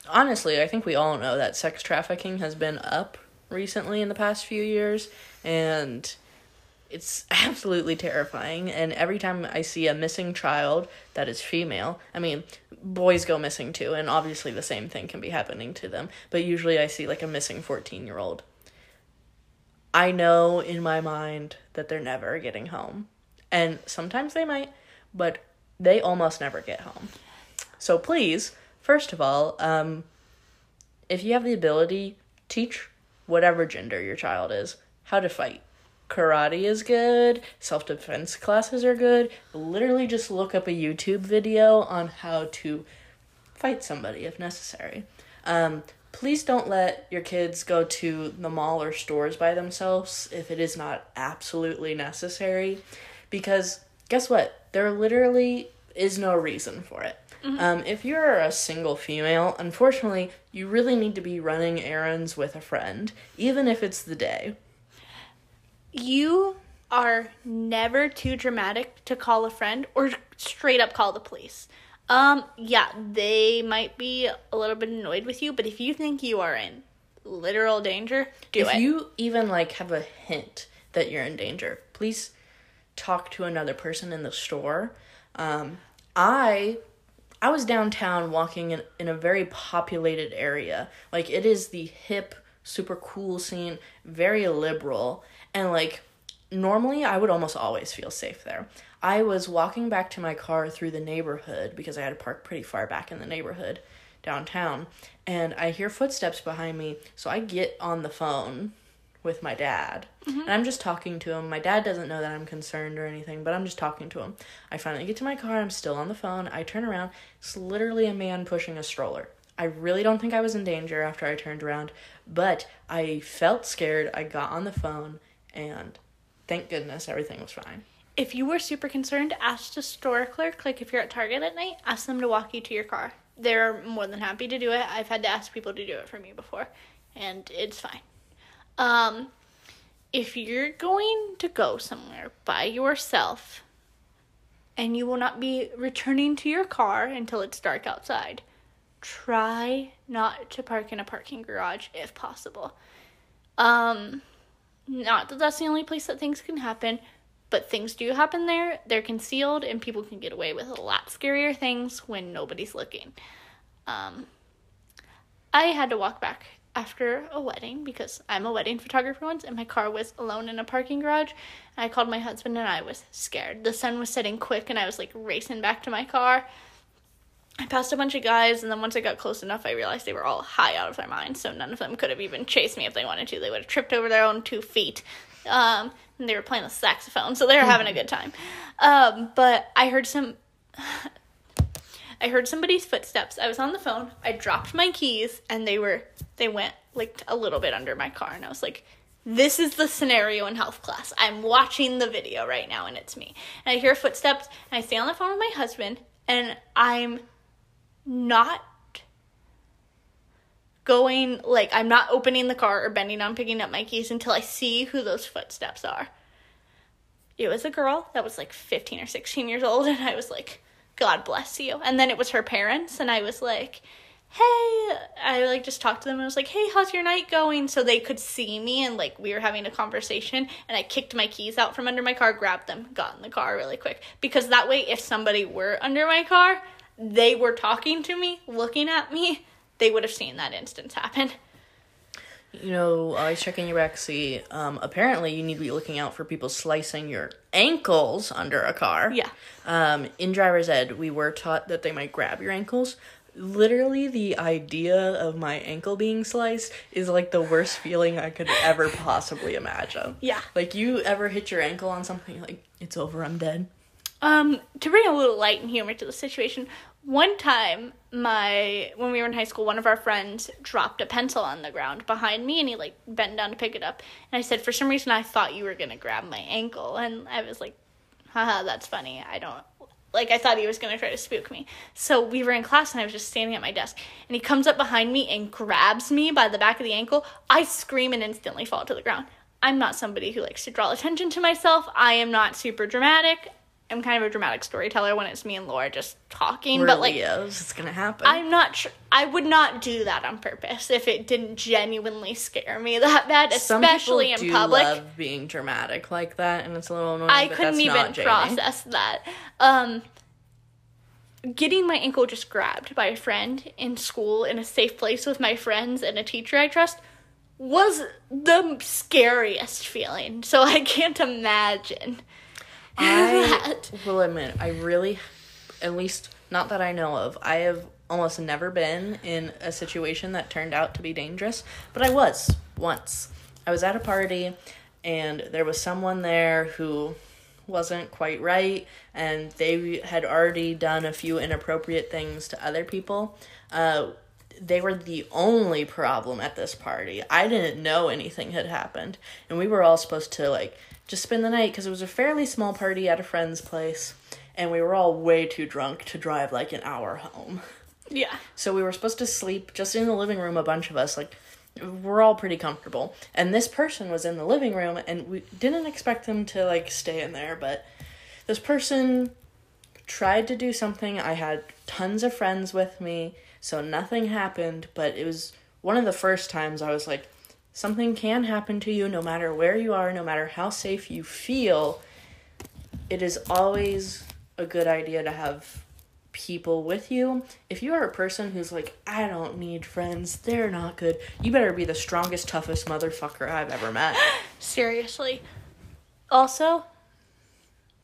Honestly, I think we all know that sex trafficking has been up recently in the past few years, and it's absolutely terrifying. And every time I see a missing child that is female, I mean, boys go missing too, and obviously the same thing can be happening to them, but usually I see like a missing 14 year old. I know in my mind that they're never getting home. And sometimes they might, but they almost never get home. So please, first of all, um, if you have the ability, teach whatever gender your child is how to fight. Karate is good, self defense classes are good. Literally, just look up a YouTube video on how to fight somebody if necessary. Um, please don't let your kids go to the mall or stores by themselves if it is not absolutely necessary because guess what there literally is no reason for it um, if you're a single female unfortunately you really need to be running errands with a friend even if it's the day You are never too dramatic to call a friend or straight up call the police. Um, yeah, they might be a little bit annoyed with you, but if you think you are in literal danger, do if it. you even like have a hint that you're in danger please talk to another person in the store um, i i was downtown walking in, in a very populated area. Like it is the hip super cool scene very liberal and like normally i would almost always feel safe there. I was walking back to my car through the neighborhood because i had to park pretty far back in the neighborhood downtown and i hear footsteps behind me so i get on the phone with my dad. Mm-hmm. And I'm just talking to him. My dad doesn't know that I'm concerned or anything, but I'm just talking to him. I finally get to my car. I'm still on the phone. I turn around. It's literally a man pushing a stroller. I really don't think I was in danger after I turned around, but I felt scared. I got on the phone, and thank goodness everything was fine. if you were super concerned, ask the store clerk, like if you're at Target at night, ask them to walk you to your car. They're more than happy to do it. I've had to ask people to do it for me before, and it's fine. Um, if you're going to go somewhere by yourself and you will not be returning to your car until it's dark outside, try not to park in a parking garage if possible. Um, not that that's the only place that things can happen, but things do happen there. They're concealed, and people can get away with a lot scarier things when nobody's looking. Um, I had to walk back after a wedding because I'm a wedding photographer once, and my car was alone in a parking garage. I called my husband, and I was scared. The sun was setting quick, and I was like racing back to my car. I passed a bunch of guys, and then once I got close enough, I realized they were all high out of their minds, so none of them could have even chased me if they wanted to. They would have tripped over their own two feet. Um, and they were playing the saxophone, so they were having a good time. Um, but I heard some. I heard somebody's footsteps. I was on the phone. I dropped my keys, and they were they went like a little bit under my car, and I was like, "This is the scenario in health class. I'm watching the video right now, and it's me." And I hear footsteps, and I stay on the phone with my husband, and I'm not going like I'm not opening the car or bending on picking up my keys until I see who those footsteps are. It was a girl that was like 15 or 16 years old and I was like god bless you. And then it was her parents and I was like hey I like just talked to them and I was like hey how's your night going? So they could see me and like we were having a conversation and I kicked my keys out from under my car grabbed them got in the car really quick. Because that way if somebody were under my car they were talking to me looking at me they would have seen that instance happen You know, always checking your back seat. Um, apparently, you need to be looking out for people slicing your ankles under a car. Yeah. Um, in driver's ed, we were taught that they might grab your ankles. Literally, the idea of my ankle being sliced is like the worst feeling I could ever possibly imagine. Yeah. Like, you ever hit your ankle on something, you're like, it's over, I'm dead. Um, to bring a little light and humor to the situation, one time my when we were in high school, one of our friends dropped a pencil on the ground behind me and he like bent down to pick it up. And I said, For some reason I thought you were gonna grab my ankle and I was like, haha, that's funny. I don't like I thought he was gonna try to spook me. So we were in class and I was just standing at my desk and he comes up behind me and grabs me by the back of the ankle. I scream and instantly fall to the ground. I'm not somebody who likes to draw attention to myself. I am not super dramatic. I'm kind of a dramatic storyteller when it's me and Laura just talking, We're but like Leos, it's gonna happen. I'm not sure. I would not do that on purpose if it didn't genuinely scare me that bad, especially in public. love being dramatic like that, and it's a little annoying. I couldn't even process that. Um, getting my ankle just grabbed by a friend in school in a safe place with my friends and a teacher I trust was the scariest feeling. So I can't imagine. I will admit, I really, at least not that I know of, I have almost never been in a situation that turned out to be dangerous, but I was once. I was at a party and there was someone there who wasn't quite right and they had already done a few inappropriate things to other people. Uh, they were the only problem at this party. I didn't know anything had happened, and we were all supposed to like just spend the night because it was a fairly small party at a friend's place, and we were all way too drunk to drive like an hour home. Yeah. So we were supposed to sleep just in the living room, a bunch of us, like we're all pretty comfortable. And this person was in the living room and we didn't expect them to like stay in there, but this person tried to do something. I had tons of friends with me, so nothing happened, but it was one of the first times I was like something can happen to you no matter where you are, no matter how safe you feel. It is always a good idea to have people with you. If you are a person who's like, I don't need friends, they're not good, you better be the strongest, toughest motherfucker I've ever met. Seriously. Also,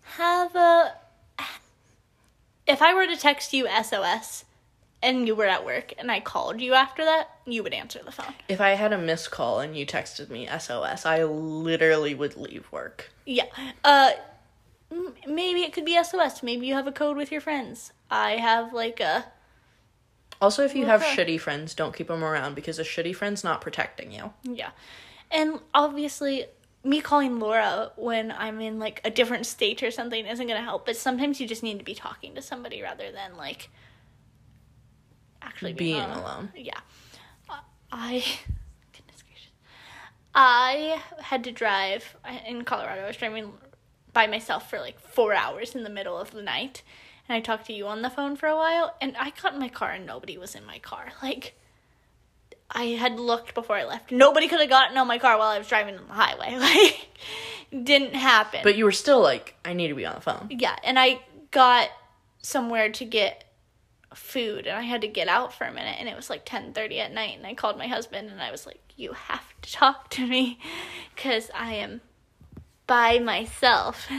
have a. If I were to text you SOS and you were at work and I called you after that, you would answer the phone. If I had a missed call and you texted me SOS, I literally would leave work. Yeah. Uh, m- maybe it could be SOS. Maybe you have a code with your friends. I have like a. Also, if you have Okay. shitty friends, don't keep them around because a shitty friend's not protecting you. Yeah. And obviously, me calling Laura when I'm in like a different state or something isn't going to help, but sometimes you just need to be talking to somebody rather than like actually being, Being alone. alone. Yeah. I goodness gracious. I had to drive in Colorado. I was driving by myself for like 4 hours in the middle of the night. And I talked to you on the phone for a while and I got in my car and nobody was in my car. Like I had looked before I left. Nobody could have gotten on my car while I was driving on the highway. Like, didn't happen. But you were still like, I need to be on the phone. yeah, and I got somewhere to get food, and I had to get out for a minute, and it was like ten thirty at night, and I called my husband, and I was like, "You have to talk to me, cause I am by myself."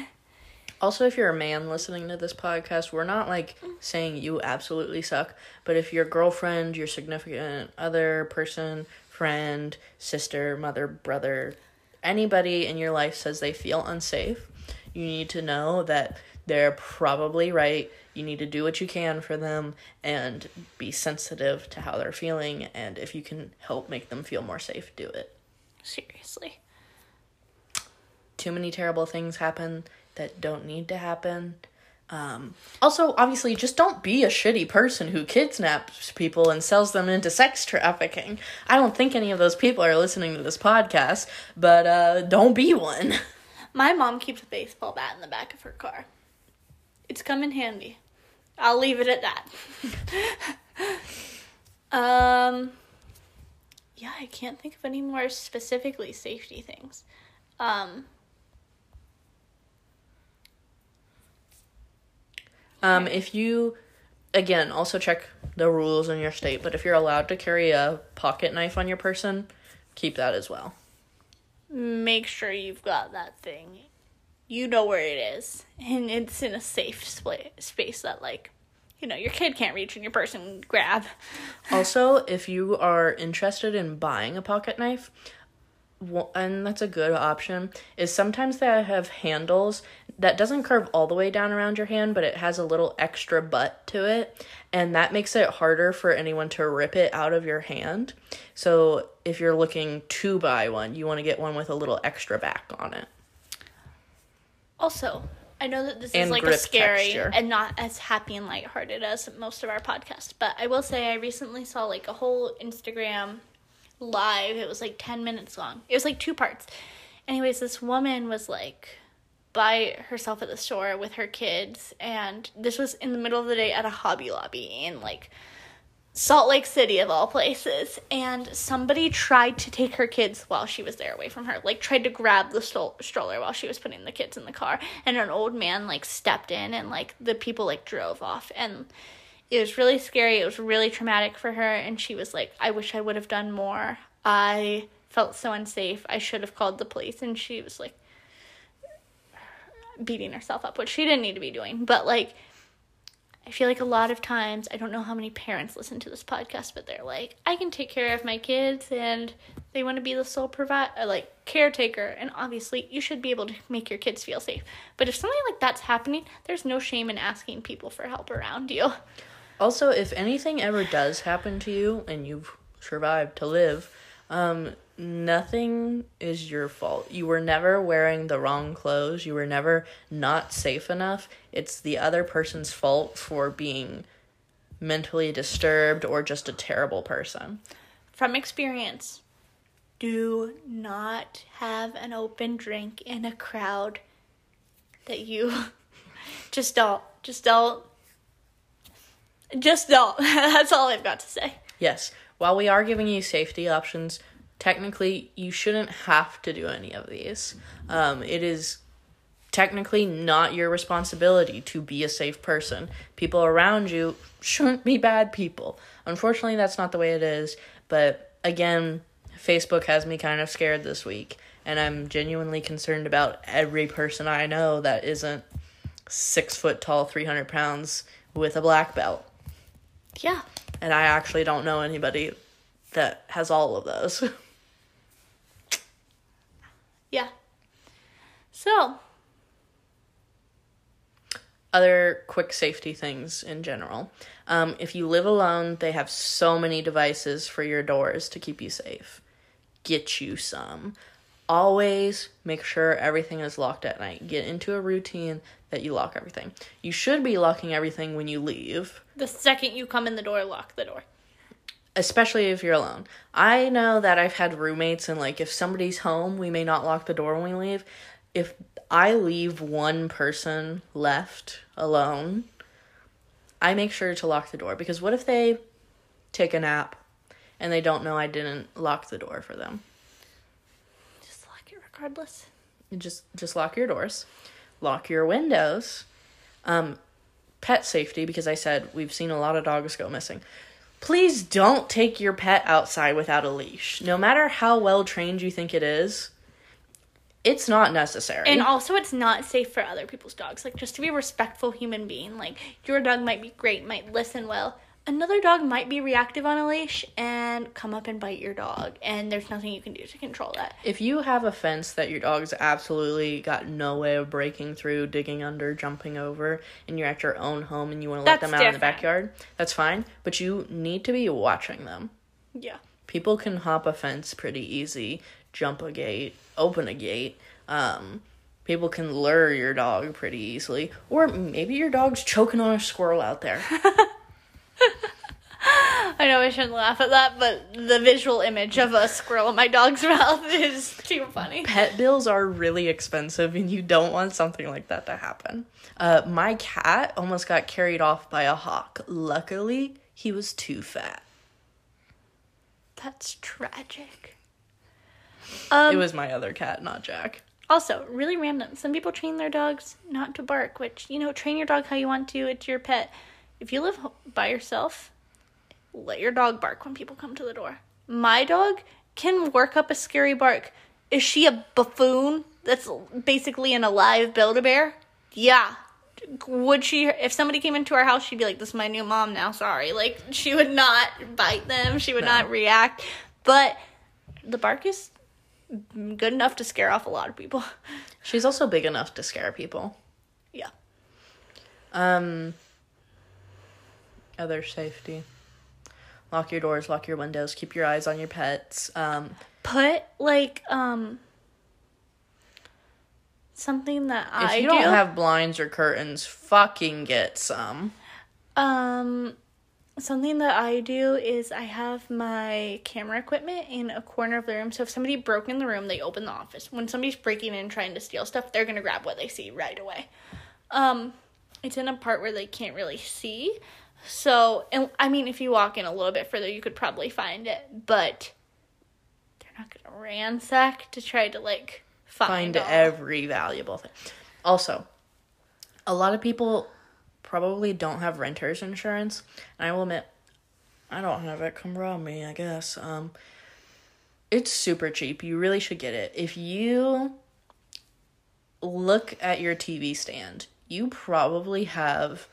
Also, if you're a man listening to this podcast, we're not like saying you absolutely suck, but if your girlfriend, your significant other person, friend, sister, mother, brother, anybody in your life says they feel unsafe, you need to know that they're probably right. You need to do what you can for them and be sensitive to how they're feeling. And if you can help make them feel more safe, do it. Seriously. too many terrible things happen that don't need to happen. Um, also, obviously, just don't be a shitty person who kidnaps people and sells them into sex trafficking. I don't think any of those people are listening to this podcast, but uh, don't be one. My mom keeps a baseball bat in the back of her car. It's come in handy. I'll leave it at that. um yeah, I can't think of any more specifically safety things. Um Um, if you, again, also check the rules in your state, but if you're allowed to carry a pocket knife on your person, keep that as well. make sure you've got that thing. You know where it is, and it's in a safe spa- space that like you know your kid can't reach and your person grab. Also, if you are interested in buying a pocket knife, and that's a good option, is sometimes they have handles that doesn't curve all the way down around your hand, but it has a little extra butt to it, and that makes it harder for anyone to rip it out of your hand. So, if you're looking to buy one, you want to get one with a little extra back on it. Also, I know that this is like a scary texture. and not as happy and lighthearted as most of our podcasts, but I will say I recently saw like a whole Instagram live. It was like 10 minutes long. It was like two parts. Anyways, this woman was like by herself at the store with her kids and this was in the middle of the day at a Hobby Lobby in like Salt Lake City of all places, and somebody tried to take her kids while she was there away from her. Like tried to grab the stroller while she was putting the kids in the car, and an old man like stepped in, and like the people like drove off, and it was really scary. It was really traumatic for her, and she was like, "I wish I would have done more. I felt so unsafe. I should have called the police. And she was like beating herself up, which she didn't need to be doing. But like, I feel like a lot of times, I don't know how many parents listen to this podcast, but they're like, I can take care of my kids and they want to be the sole provider, like caretaker. And obviously, you should be able to make your kids feel safe. But if something like that's happening, there's no shame in asking people for help around you. Also, if anything ever does happen to you and you've survived to live, um, nothing is your fault. You were never wearing the wrong clothes. You were never not safe enough. It's the other person's fault for being mentally disturbed or just a terrible person. From experience, do not have an open drink in a crowd that you just don't. Just don't. Just don't. That's all I've got to say. Yes, while we are giving you safety options, technically you shouldn't have to do any of these. Um, it is technically not your responsibility to be a safe person. People around you shouldn't be bad people. Unfortunately, that's not the way it is. But again, Facebook has me kind of scared this week, and I'm genuinely concerned about every person I know that isn't six foot tall, 300 pounds with a black belt. Yeah. And I actually don't know anybody that has all of those. Yeah. So, other quick safety things in general. Um, if you live alone, they have so many devices for your doors to keep you safe. Get you some. Always make sure everything is locked at night. Get into a routine that you lock everything. You should be locking everything when you leave, the second you come in the door, lock the door. especially if you're alone. I know that I've had roommates, and like if somebody's home, we may not lock the door when we leave. If I leave one person left alone, I make sure to lock the door because what if they take a nap and they don't know I didn't lock the door for them? Just lock it regardless. Just just lock your doors, lock your windows. Um, pet safety because I said we've seen a lot of dogs go missing. Please don't take your pet outside without a leash. No matter how well trained you think it is, it's not necessary. And also, it's not safe for other people's dogs. Like, just to be a respectful human being. Like, your dog might be great, might listen well. Another dog might be reactive on a leash and come up and bite your dog. And there's nothing you can do to control that. if you have a fence that your dog's absolutely got no way of breaking through, digging under, jumping over, and you're at your own home and you want to let them out in the backyard, that's fine. But you need to be watching them. Yeah. people can hop a fence pretty easy, jump a gate, open a gate. Um, people can lure your dog pretty easily, or maybe your dog's choking on a squirrel out there. I know I shouldn't laugh at that, but the visual image of a squirrel in my dog's mouth is too funny. Pet bills are really expensive, and you don't want something like that to happen. Uh, my cat almost got carried off by a hawk. Luckily, he was too fat. That's tragic. Um, it was my other cat, not Jack. Also, really random. Some people train their dogs not to bark, which, you know, train your dog how you want to. It's your pet. If you live by yourself, let your dog bark when people come to the door. My dog can work up a scary bark. Is she a buffoon that's basically an alive Build a Bear? Yeah. Would she, if somebody came into our house, she'd be like, This is my new mom now, sorry. Like, she would not bite them, she would No. not react. But the bark is good enough to scare off a lot of people. She's also big enough to scare people. Yeah. Um, other safety. Lock your doors, lock your windows, keep your eyes on your pets. Um, Put like um something that I. if I you do. don't have blinds or curtains, fucking get some. um something that I do is I have my camera equipment in a corner of the room. So if somebody broke in the room, they open the office. When somebody's breaking in trying to steal stuff, they're gonna grab what they see right away. Um, it's in a part where they can't really see. So, and I mean, if you walk in a little bit further, you could probably find it, but they're not gonna ransack to try to like find, Find every valuable thing. Also, a lot of people probably don't have renter's insurance. And I will admit, I don't have it. Come rob me, I guess. Um, It's super cheap. You really should get it. If you look at your TV stand, you probably have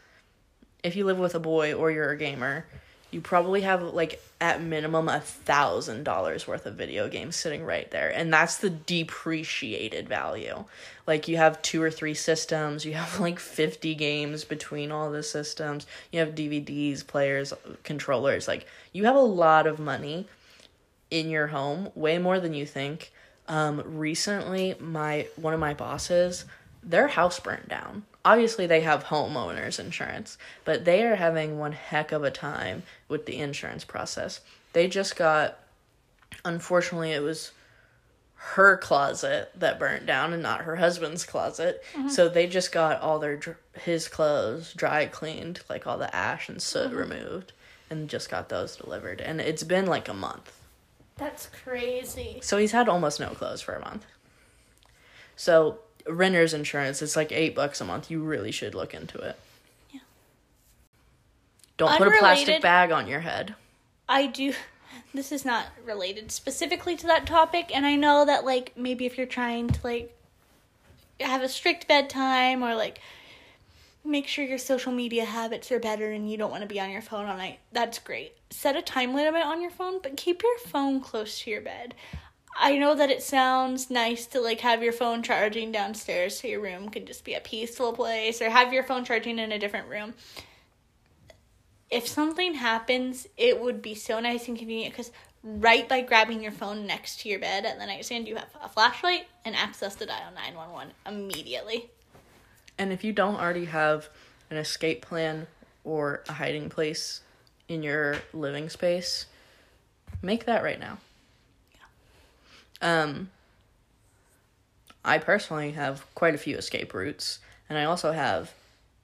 if you live with a boy or you're a gamer, you probably have like at minimum a thousand dollars worth of video games sitting right there and that's the depreciated value. Like you have two or three systems you have like 50 games between all the systems you have dvds players controllers like you have a lot of money in your home way more than you think. Um recently my one of my bosses their house burned down obviously they have homeowners insurance, but they are having one heck of a time with the insurance process. They just got unfortunately it was her closet that burnt down and not her husband's closet. Mm-hmm. So they just got all their his clothes dry cleaned, like all the ash and soot mm-hmm. removed and just got those delivered and it's been like a month. That's crazy. So he's had almost no clothes for a month. So renter's insurance. It's like eight bucks a month. You really should look into it. Yeah. Don't Unrelated, put a plastic bag on your head. I do. This is not related specifically to that topic, and I know that like maybe if you're trying to like have a strict bedtime or like make sure your social media habits are better and you don't want to be on your phone all night. That's great. Set a time limit on your phone, but keep your phone close to your bed. I know that it sounds nice to like have your phone charging downstairs so your room can just be a peaceful place or have your phone charging in a different room. If something happens, it would be so nice and convenient because right by grabbing your phone next to your bed at the nightstand, you have a flashlight and access to dial 911 immediately. And if you don't already have an escape plan or a hiding place in your living space, make that right now. Um, I personally have quite a few escape routes, and I also have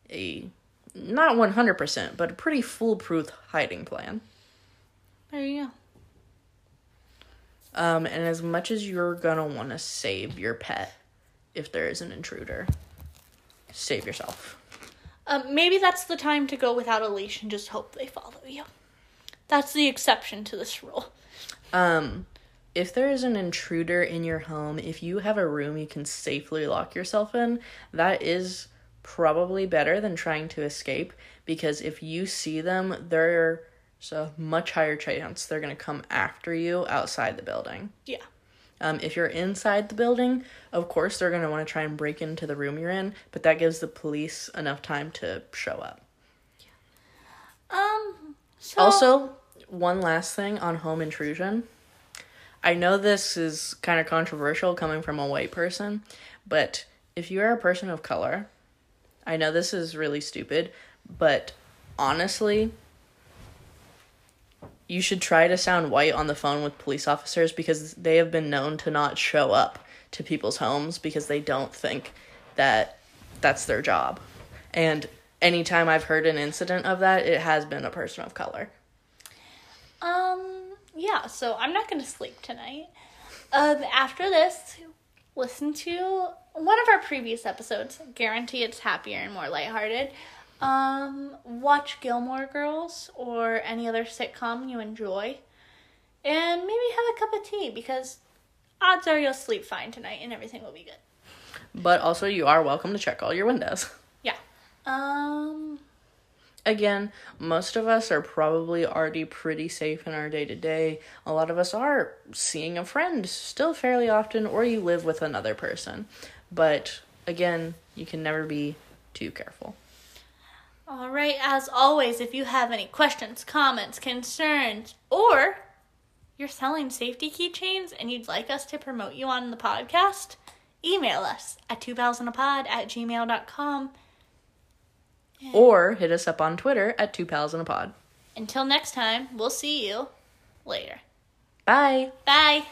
a not 100%, but a pretty foolproof hiding plan. There you go. Um, and as much as you're gonna want to save your pet if there is an intruder, save yourself. Um, maybe that's the time to go without a leash and just hope they follow you. That's the exception to this rule. Um, if there is an intruder in your home, if you have a room you can safely lock yourself in, that is probably better than trying to escape because if you see them, there's a much higher chance they're going to come after you outside the building. Yeah. Um, if you're inside the building, of course they're going to want to try and break into the room you're in, but that gives the police enough time to show up. Yeah. Um. So... Also, one last thing on home intrusion. I know this is kind of controversial coming from a white person, but if you are a person of color, I know this is really stupid, but honestly, you should try to sound white on the phone with police officers because they have been known to not show up to people's homes because they don't think that that's their job. And anytime I've heard an incident of that, it has been a person of color. Um yeah, so I'm not going to sleep tonight. Um, after this, listen to one of our previous episodes. Guarantee it's happier and more lighthearted. Um, watch Gilmore Girls or any other sitcom you enjoy. And maybe have a cup of tea because odds are you'll sleep fine tonight and everything will be good. But also, you are welcome to check all your windows. Yeah. Um, again, most of us are probably already pretty safe in our day to day. A lot of us are seeing a friend still fairly often, or you live with another person. But again, you can never be too careful. All right, as always, if you have any questions, comments, concerns, or you're selling safety keychains and you'd like us to promote you on the podcast, email us at 2000apod at gmail.com or hit us up on Twitter at Two Peas in a Pod. Until next time, we'll see you later. Bye. Bye.